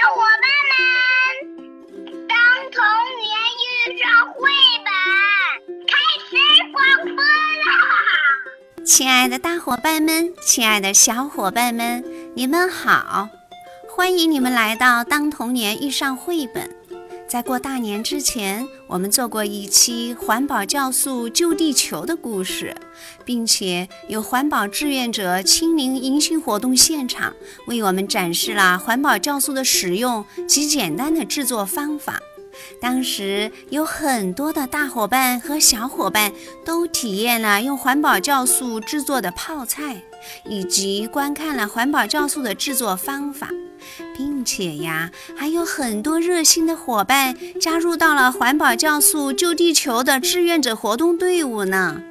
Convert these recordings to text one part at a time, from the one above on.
小伙伴们，当童年遇上绘本，开始广播啦！亲爱的大伙伴们，亲爱的小伙伴们，你们好！欢迎你们来到《当童年遇上绘本》。在过大年之前，我们做过一期环保酵素救地球的故事，并且有环保志愿者亲临迎新活动现场，为我们展示了环保酵素的使用及简单的制作方法。当时有很多的大伙伴和小伙伴都体验了用环保酵素制作的泡菜，以及观看了环保酵素的制作方法。并且呀，还有很多热心的伙伴加入到了环保酵素救地球的志愿者活动队伍呢。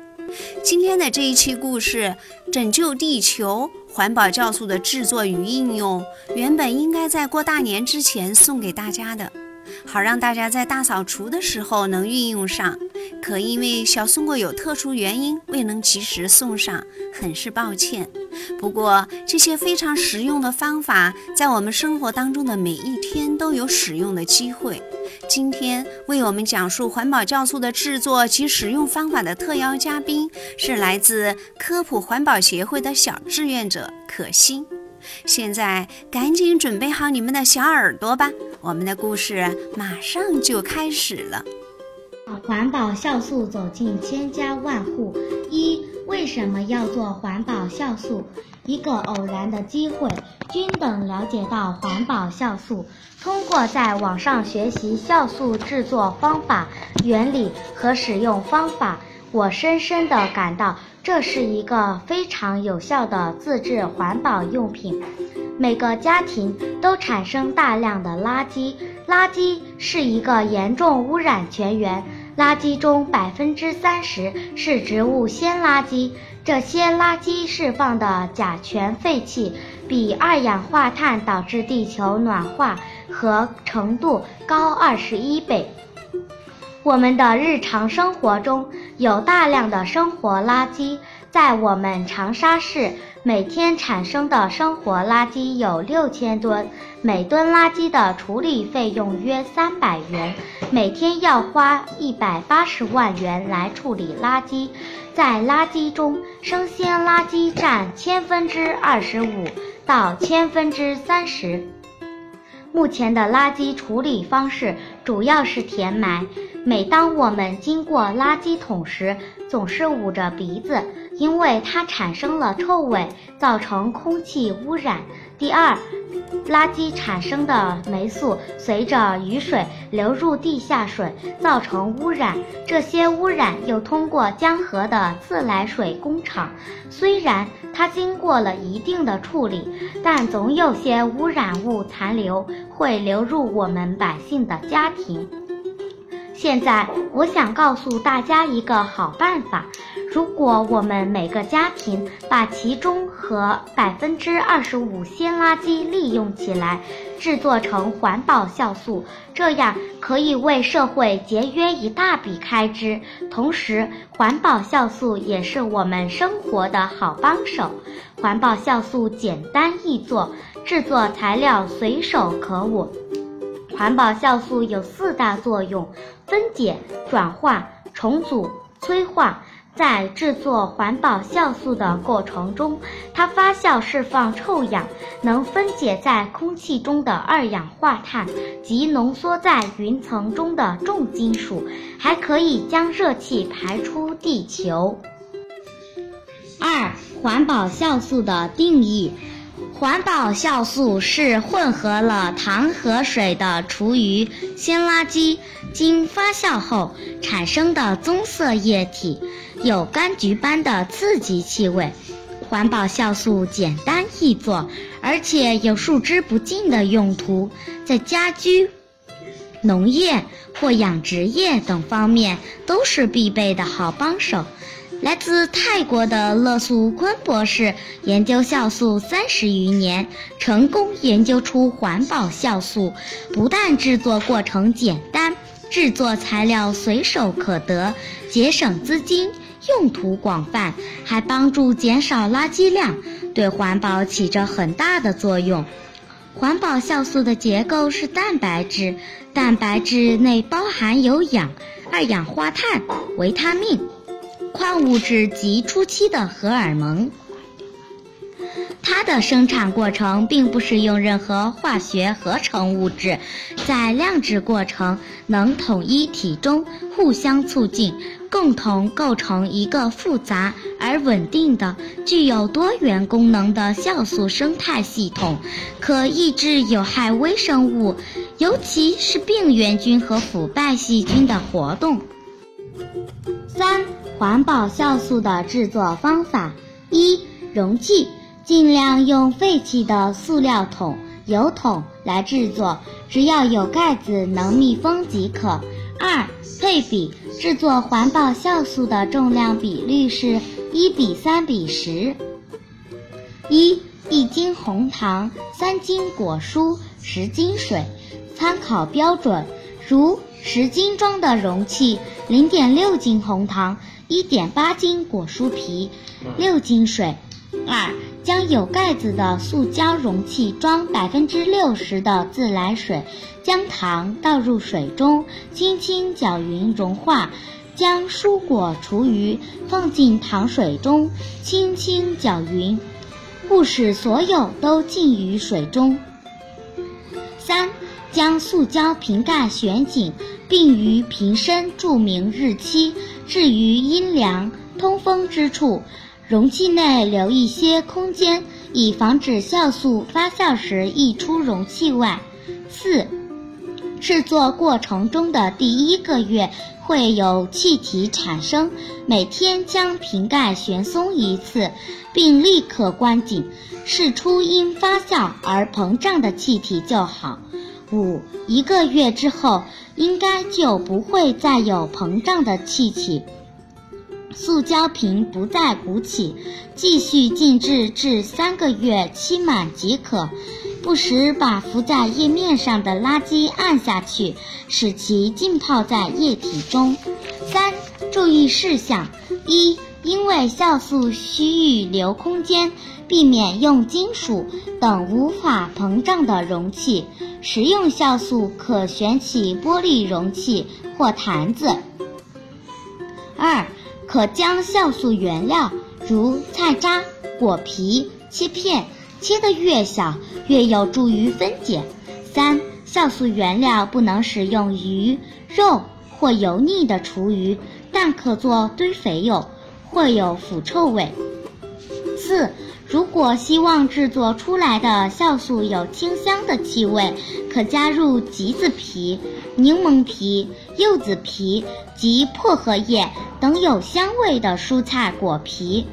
今天的这一期故事《拯救地球：环保酵素的制作与应用》，原本应该在过大年之前送给大家的。好让大家在大扫除的时候能运用上，可因为小松果有特殊原因未能及时送上，很是抱歉。不过这些非常实用的方法，在我们生活当中的每一天都有使用的机会。今天为我们讲述环保酵素的制作及使用方法的特邀嘉宾是来自科普环保协会的小志愿者可心。现在赶紧准备好你们的小耳朵吧，我们的故事马上就开始了。环保酵素走进千家万户。一、为什么要做环保酵素？一个偶然的机会，均等了解到环保酵素。通过在网上学习酵素制作方法、原理和使用方法，我深深地感到。这是一个非常有效的自制环保用品。每个家庭都产生大量的垃圾，垃圾是一个严重污染泉源。垃圾中百分之三十是植物鲜垃圾，这些垃圾释放的甲醛废气比二氧化碳导致地球暖化和程度高二十一倍。我们的日常生活中有大量的生活垃圾，在我们长沙市，每天产生的生活垃圾有六千吨，每吨垃圾的处理费用约三百元，每天要花一百八十万元来处理垃圾。在垃圾中，生鲜垃圾占千分之二十五到千分之三十。目前的垃圾处理方式主要是填埋。每当我们经过垃圾桶时，总是捂着鼻子，因为它产生了臭味，造成空气污染。第二，垃圾产生的霉素随着雨水流入地下水，造成污染。这些污染又通过江河的自来水工厂，虽然它经过了一定的处理，但总有些污染物残留会流入我们百姓的家庭。现在，我想告诉大家一个好办法：如果我们每个家庭把其中和百分之二十五鲜垃圾利用起来，制作成环保酵素，这样可以为社会节约一大笔开支。同时，环保酵素也是我们生活的好帮手。环保酵素简单易做，制作材料随手可握。环保酵素有四大作用：分解、转化、重组、催化。在制作环保酵素的过程中，它发酵释放臭氧，能分解在空气中的二氧化碳及浓缩在云层中的重金属，还可以将热气排出地球。二、环保酵素的定义。环保酵素是混合了糖和水的厨余鲜垃圾，经发酵后产生的棕色液体，有柑橘般的刺激气味。环保酵素简单易做，而且有数之不尽的用途，在家居、农业或养殖业等方面都是必备的好帮手。来自泰国的勒素坤博士研究酵素三十余年，成功研究出环保酵素。不但制作过程简单，制作材料随手可得，节省资金，用途广泛，还帮助减少垃圾量，对环保起着很大的作用。环保酵素的结构是蛋白质，蛋白质内包含有氧、二氧化碳、维他命、矿物质及初期的荷尔蒙。它的生产过程并不使用任何化学合成物质，在酿制过程能统一体中，互相促进，共同构成一个复杂而稳定的、具有多元功能的酵素生态系统，可抑制有害微生物，尤其是病原菌和腐败细菌的活动。三、环保酵素的制作方法：一、容器。尽量用废弃的塑料桶、油桶来制作，只要有盖子能密封即可。二、配比制作环保酵素的重量比率是一比三比十。一一斤红糖，三斤果蔬，十斤水。参考标准如十斤装的容器，零点六斤红糖，一点八斤果蔬皮，六斤水。二将有盖子的塑胶容器装百分之六十的自来水，将糖倒入水中，轻轻搅匀融化。将蔬果、厨余放进糖水中，轻轻搅匀，不使所有都浸于水中。三将塑胶瓶盖旋紧，并于瓶身注明日期，置于阴凉通风之处。容器内留一些空间，以防止酵素发酵时溢出容器外。四、制作过程中的第一个月会有气体产生，每天将瓶盖旋松一次，并立刻关紧，释出因发酵而膨胀的气体就好。五、一个月之后，应该就不会再有膨胀的气体。塑胶瓶不再鼓起，继续静置至三个月期满即可。不时把浮在液面上的垃圾按下去，使其浸泡在液体中。三、注意事项：一、因为酵素需预留空间，避免用金属等无法膨胀的容器。食用酵素可选取玻璃容器或坛子。二、可将酵素原料，如菜渣、果皮切片，切得越小越有助于分解。三、酵素原料不能使用鱼、肉或油腻的厨余，但可做堆肥用，会有腐臭味。四、如果希望制作出来的酵素有清香的气味，可加入橘子皮、柠檬皮、柚子皮及薄荷叶等有香味的蔬菜果皮。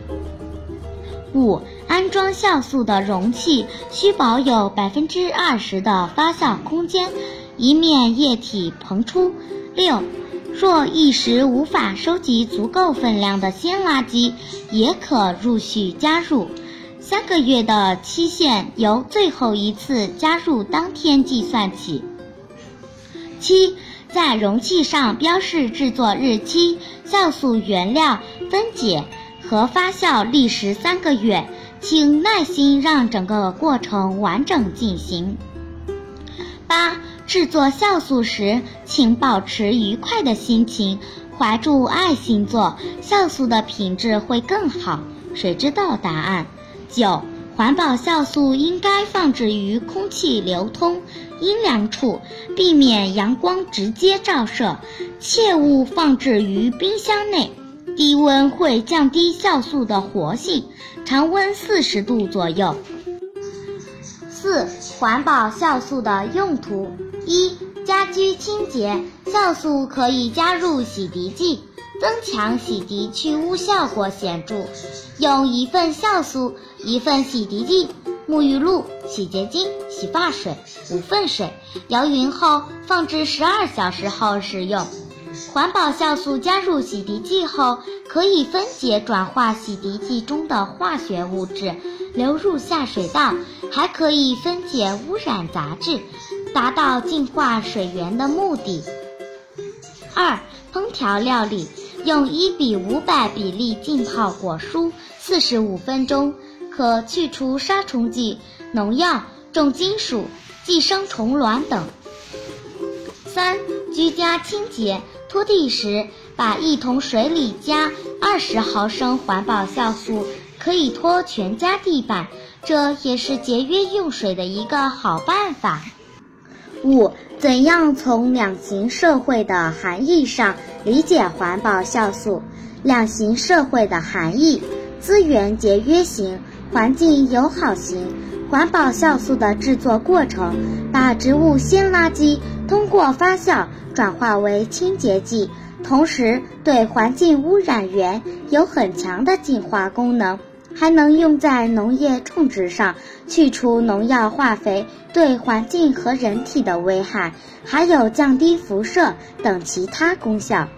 五、安装酵素的容器需保有百分之二十的发酵空间，以免液体膨出。六、若一时无法收集足够分量的鲜垃圾，也可陆续加入。三个月的期限由最后一次加入当天计算起。七，在容器上标示制作日期、酵素原料分解和发酵历时三个月，请耐心让整个过程完整进行。八，制作酵素时，请保持愉快的心情，怀住爱心做，酵素的品质会更好。谁知道答案？九，环保酵素应该放置于空气流通、阴凉处，避免阳光直接照射，切勿放置于冰箱内，低温会降低酵素的活性，常温四十度左右。四、环保酵素的用途：一、家居清洁，酵素可以加入洗涤剂。增强洗涤去污效果显著。用一份酵素、一份洗涤剂、沐浴露、洗洁精、洗发水五份水，摇匀后放置十二小时后使用。环保酵素加入洗涤剂后，可以分解转化洗涤剂中的化学物质，流入下水道，还可以分解污染杂质，达到净化水源的目的。二、烹调料理。用一比五百比例浸泡果蔬四十五分钟，可去除杀虫剂、农药、重金属、寄生虫卵等。三、居家清洁，拖地时把一桶水里加二十毫升环保酵素，可以拖全家地板，这也是节约用水的一个好办法。五、怎样从两型社会的含义上理解环保酵素？两型社会的含义：资源节约型。环境友好型环保酵素的制作过程，把植物鲜垃圾通过发酵转化为清洁剂，同时对环境污染源有很强的净化功能，还能用在农业种植上，去除农药化肥对环境和人体的危害，还有降低辐射等其他功效。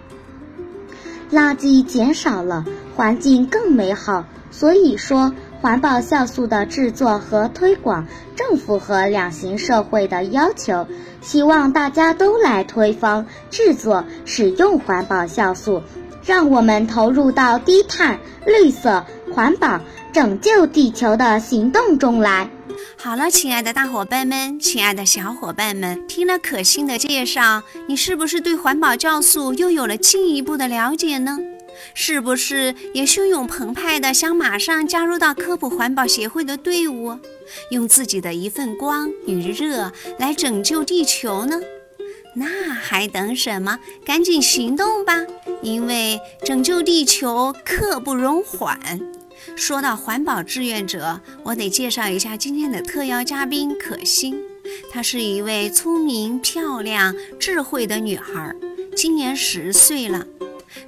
垃圾减少了，环境更美好。所以说。环保酵素的制作和推广正符合两型社会的要求，希望大家都来推方制作、使用环保酵素，让我们投入到低碳、绿色、环保、拯救地球的行动中来。好了，亲爱的大伙伴们，亲爱的小伙伴们，听了可心的介绍，你是不是对环保酵素又有了进一步的了解呢？是不是也汹涌澎湃的想马上加入到科普环保协会的队伍，用自己的一份光与热来拯救地球呢？那还等什么？赶紧行动吧！因为拯救地球刻不容缓。说到环保志愿者，我得介绍一下今天的特邀嘉宾可心。她是一位聪明、漂亮、智慧的女孩，今年十岁了。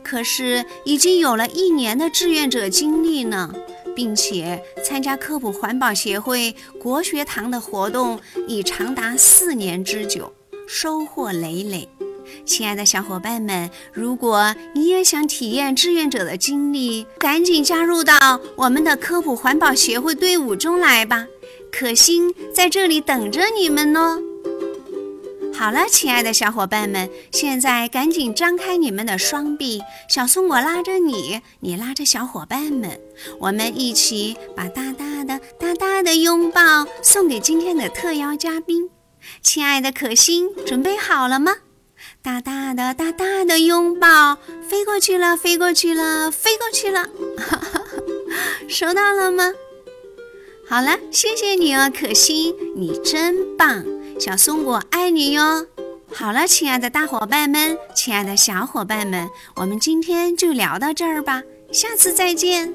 可是已经有了一年的志愿者经历呢，并且参加科普环保协会国学堂的活动已长达四年之久，收获累累。亲爱的小伙伴们，如果你也想体验志愿者的经历，赶紧加入到我们的科普环保协会队伍中来吧！可心在这里等着你们呢。好了，亲爱的小伙伴们，现在赶紧张开你们的双臂，小松果拉着你，你拉着小伙伴们，我们一起把大大的、大大的拥抱送给今天的特邀嘉宾。亲爱的可心，准备好了吗？大大的、大大的拥抱，飞过去了，飞过去了，飞过去了，收到了吗？好了，谢谢你哦，可心，你真棒。小松果爱你哟！好了，亲爱的大伙伴们，亲爱的小伙伴们，我们今天就聊到这儿吧，下次再见。